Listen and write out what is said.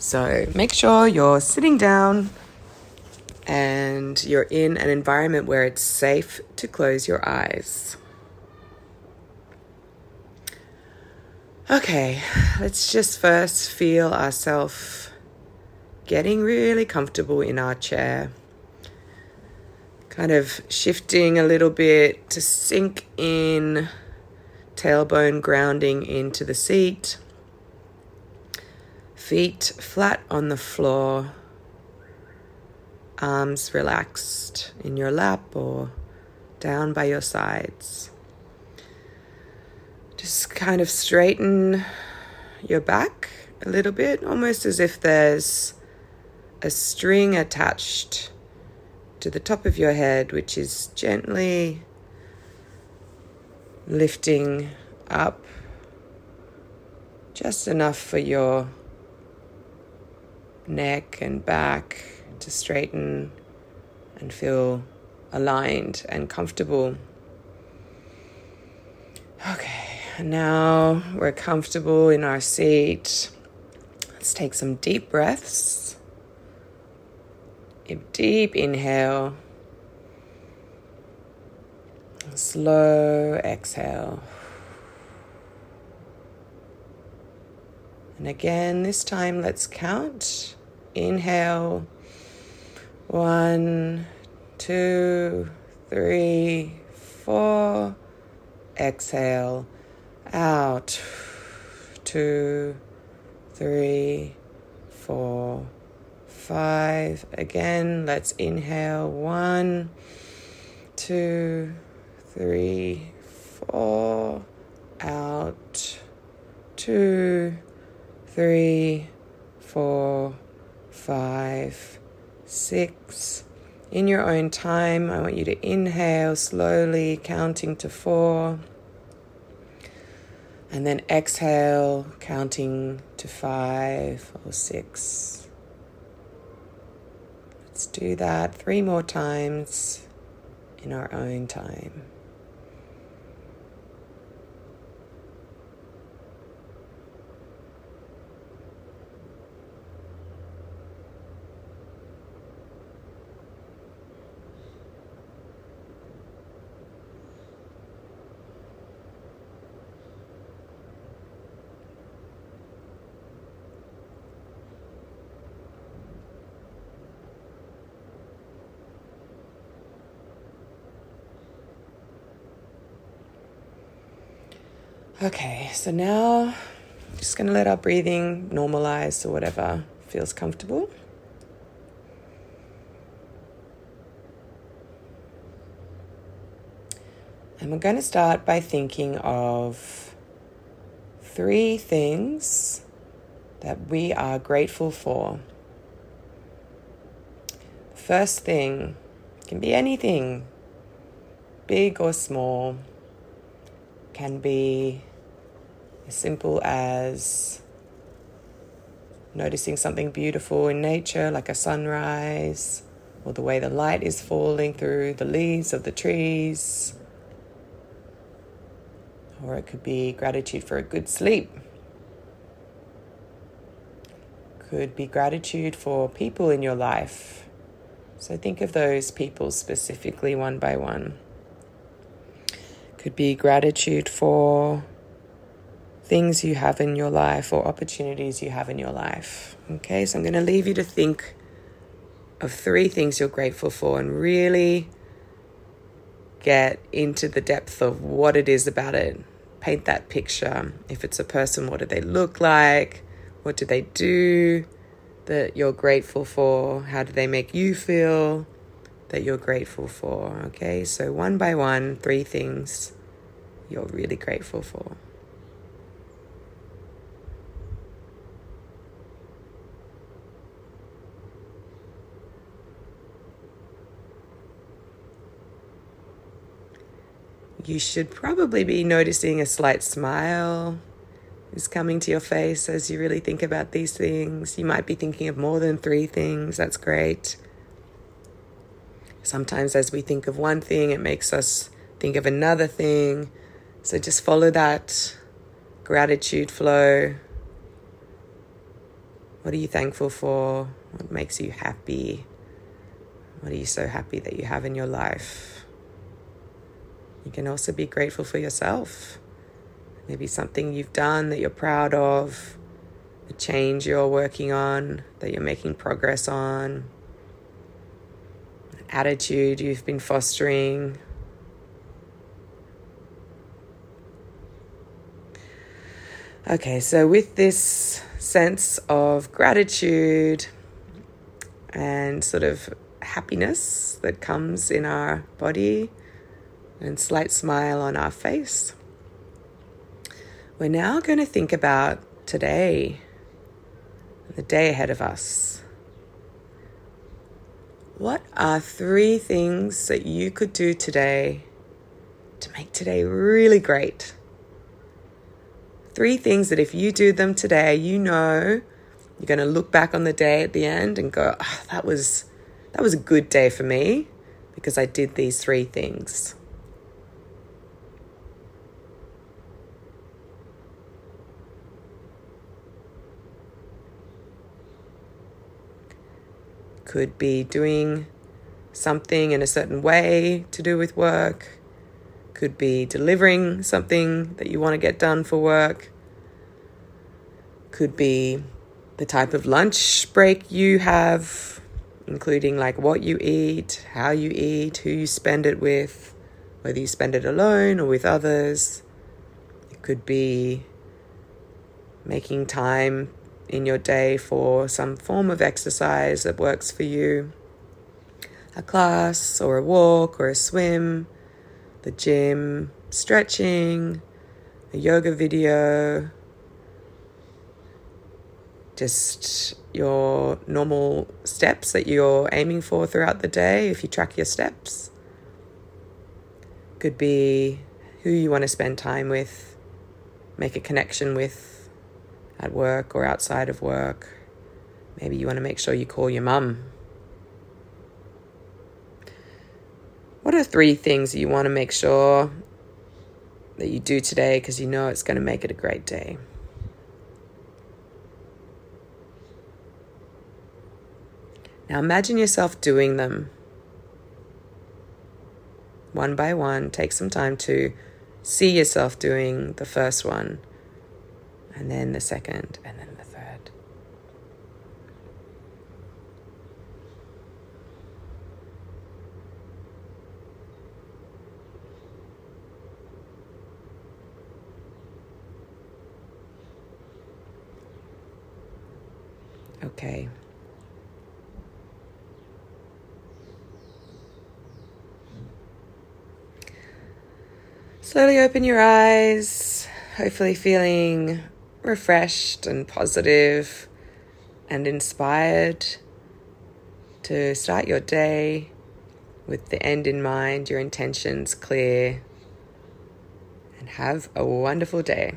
So make sure you're sitting down and you're in an environment where it's safe to close your eyes. Okay, let's just first feel ourselves getting really comfortable in our chair. Kind of shifting a little bit to sink in, tailbone grounding into the seat, feet flat on the floor, arms relaxed in your lap or down by your sides. Just kind of straighten your back a little bit, almost as if there's a string attached to the top of your head, which is gently lifting up just enough for your neck and back to straighten and feel aligned and comfortable. Okay. Now we're comfortable in our seat. Let's take some deep breaths. A deep inhale. Slow exhale. And again, this time let's count. Inhale. One, two, three, four. Exhale out. Two, three, four, five. Again, let's inhale. One, two, three, four. Out. Two, three, four, five, six. In your own time, I want you to inhale slowly, counting to four. And then exhale, counting to five or six. Let's do that three more times in our own time. Okay, so now I'm just going to let our breathing normalize to whatever feels comfortable. And we're going to start by thinking of three things that we are grateful for. First thing can be anything, big or small, can be as simple as noticing something beautiful in nature, like a sunrise, or the way the light is falling through the leaves of the trees. Or it could be gratitude for a good sleep. Could be gratitude for people in your life. So think of those people specifically one by one. Could be gratitude for things you have in your life or opportunities you have in your life. Okay, so I'm going to leave you to think of three things you're grateful for and really get into the depth of what it is about it. Paint that picture. If it's a person, what do they look like? What do they do that you're grateful for? How do they make you feel that you're grateful for? Okay, so one by one, three things you're really grateful for. You should probably be noticing a slight smile is coming to your face as you really think about these things. You might be thinking of more than three things. That's great. Sometimes, as we think of one thing, it makes us think of another thing. So just follow that gratitude flow. What are you thankful for? What makes you happy? What are you so happy that you have in your life? You can also be grateful for yourself. Maybe something you've done that you're proud of, a change you're working on, that you're making progress on, an attitude you've been fostering. Okay, so with this sense of gratitude and sort of happiness that comes in our body and slight smile on our face. We're now going to think about today, the day ahead of us. What are three things that you could do today to make today really great? Three things that if you do them today, you know you're going to look back on the day at the end and go, oh, that was that was a good day for me because I did these three things. Could be doing something in a certain way to do with work. Could be delivering something that you want to get done for work. Could be the type of lunch break you have, including like what you eat, how you eat, who you spend it with, whether you spend it alone or with others. It could be making time in your day for some form of exercise that works for you a class or a walk or a swim, the gym, stretching, a yoga video, just your normal steps that you're aiming for throughout the day if you track your steps. Could be who you want to spend time with, make a connection with at work or outside of work. Maybe you want to make sure you call your mum. What are three things you want to make sure that you do today because you know it's going to make it a great day? Now imagine yourself doing them one by one. Take some time to see yourself doing the first one, and then the second, and then the third. Okay. Slowly open your eyes, hopefully feeling refreshed and positive and inspired to start your day with the end in mind, your intentions clear, and have a wonderful day.